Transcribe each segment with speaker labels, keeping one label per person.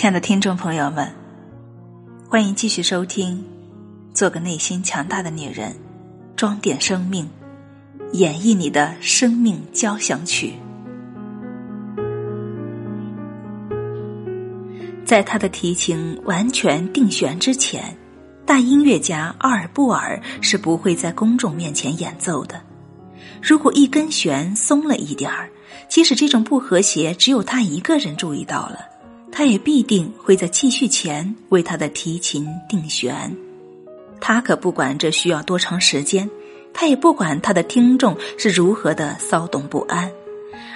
Speaker 1: 亲爱的听众朋友们，欢迎继续收听《做个内心强大的女人》，装点生命，演绎你的生命交响曲。在他的提琴完全定弦之前，大音乐家奥尔布尔是不会在公众面前演奏的。如果一根弦松了一点儿，即使这种不和谐只有他一个人注意到了。他也必定会在继续前为他的提琴定弦，他可不管这需要多长时间，他也不管他的听众是如何的骚动不安，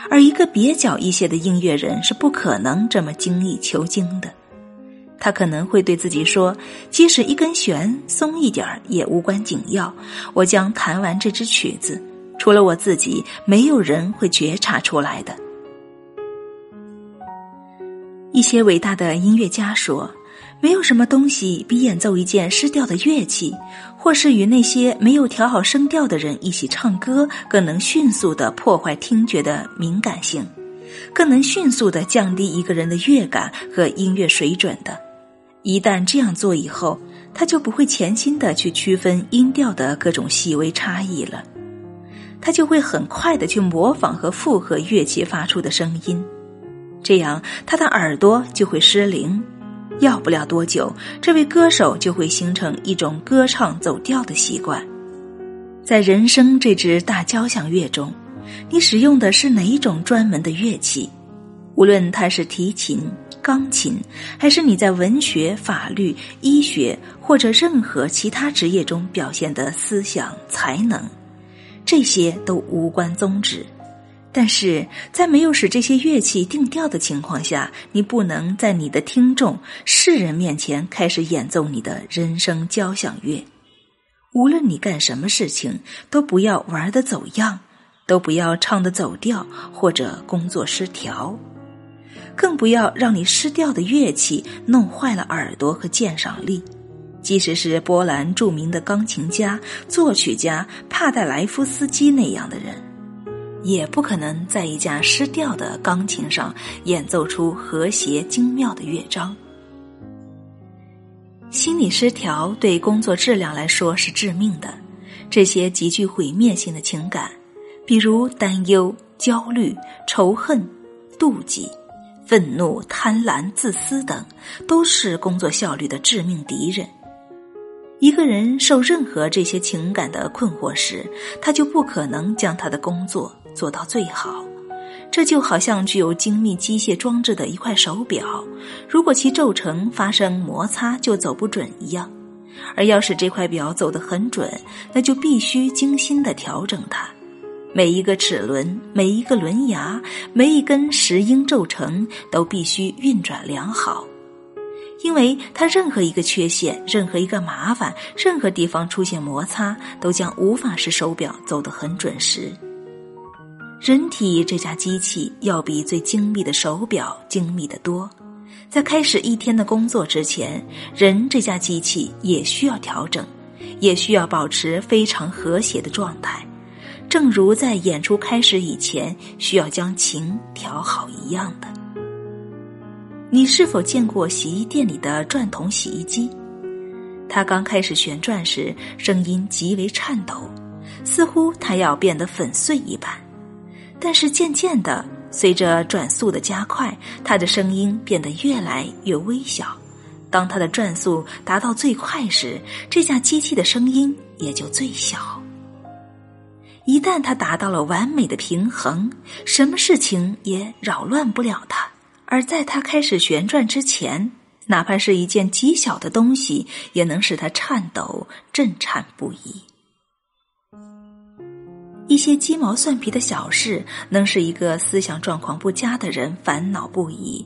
Speaker 1: 而一个蹩脚一些的音乐人是不可能这么精益求精的。他可能会对自己说：“即使一根弦松一点儿也无关紧要，我将弹完这支曲子，除了我自己，没有人会觉察出来的。”一些伟大的音乐家说，没有什么东西比演奏一件失调的乐器，或是与那些没有调好声调的人一起唱歌，更能迅速的破坏听觉的敏感性，更能迅速的降低一个人的乐感和音乐水准的。一旦这样做以后，他就不会潜心的去区分音调的各种细微差异了，他就会很快的去模仿和附和乐器发出的声音。这样，他的耳朵就会失灵，要不了多久，这位歌手就会形成一种歌唱走调的习惯。在人生这支大交响乐中，你使用的是哪一种专门的乐器？无论它是提琴、钢琴，还是你在文学、法律、医学或者任何其他职业中表现的思想才能，这些都无关宗旨。但是在没有使这些乐器定调的情况下，你不能在你的听众、世人面前开始演奏你的人生交响乐。无论你干什么事情，都不要玩的走样，都不要唱的走调或者工作失调，更不要让你失调的乐器弄坏了耳朵和鉴赏力。即使是波兰著名的钢琴家、作曲家帕代莱夫斯基那样的人。也不可能在一架失调的钢琴上演奏出和谐精妙的乐章。心理失调对工作质量来说是致命的，这些极具毁灭性的情感，比如担忧、焦虑、仇恨、妒忌、愤怒、贪婪、自私等，都是工作效率的致命敌人。一个人受任何这些情感的困惑时，他就不可能将他的工作。做到最好，这就好像具有精密机械装置的一块手表，如果其轴承发生摩擦就走不准一样。而要使这块表走得很准，那就必须精心的调整它，每一个齿轮、每一个轮牙、每一根石英轴承都必须运转良好，因为它任何一个缺陷、任何一个麻烦、任何地方出现摩擦，都将无法使手表走得很准时。人体这架机器要比最精密的手表精密得多，在开始一天的工作之前，人这架机器也需要调整，也需要保持非常和谐的状态，正如在演出开始以前需要将琴调好一样的。你是否见过洗衣店里的转筒洗衣机？它刚开始旋转时，声音极为颤抖，似乎它要变得粉碎一般。但是渐渐的，随着转速的加快，它的声音变得越来越微小。当它的转速达到最快时，这架机器的声音也就最小。一旦它达到了完美的平衡，什么事情也扰乱不了它。而在它开始旋转之前，哪怕是一件极小的东西，也能使它颤抖、震颤不已。一些鸡毛蒜皮的小事，能使一个思想状况不佳的人烦恼不已，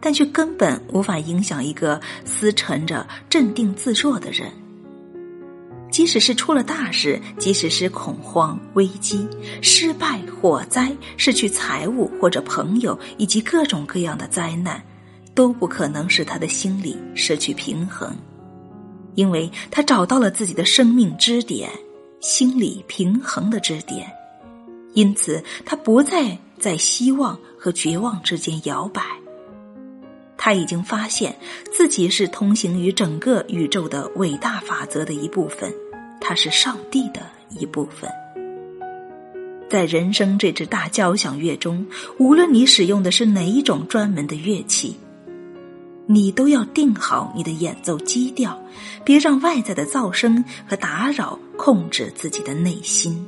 Speaker 1: 但却根本无法影响一个思沉着、镇定自若的人。即使是出了大事，即使是恐慌、危机、失败、火灾、失去财物或者朋友，以及各种各样的灾难，都不可能使他的心理失去平衡，因为他找到了自己的生命支点。心理平衡的支点，因此他不再在希望和绝望之间摇摆。他已经发现自己是通行于整个宇宙的伟大法则的一部分，他是上帝的一部分。在人生这支大交响乐中，无论你使用的是哪一种专门的乐器，你都要定好你的演奏基调，别让外在的噪声和打扰控制自己的内心。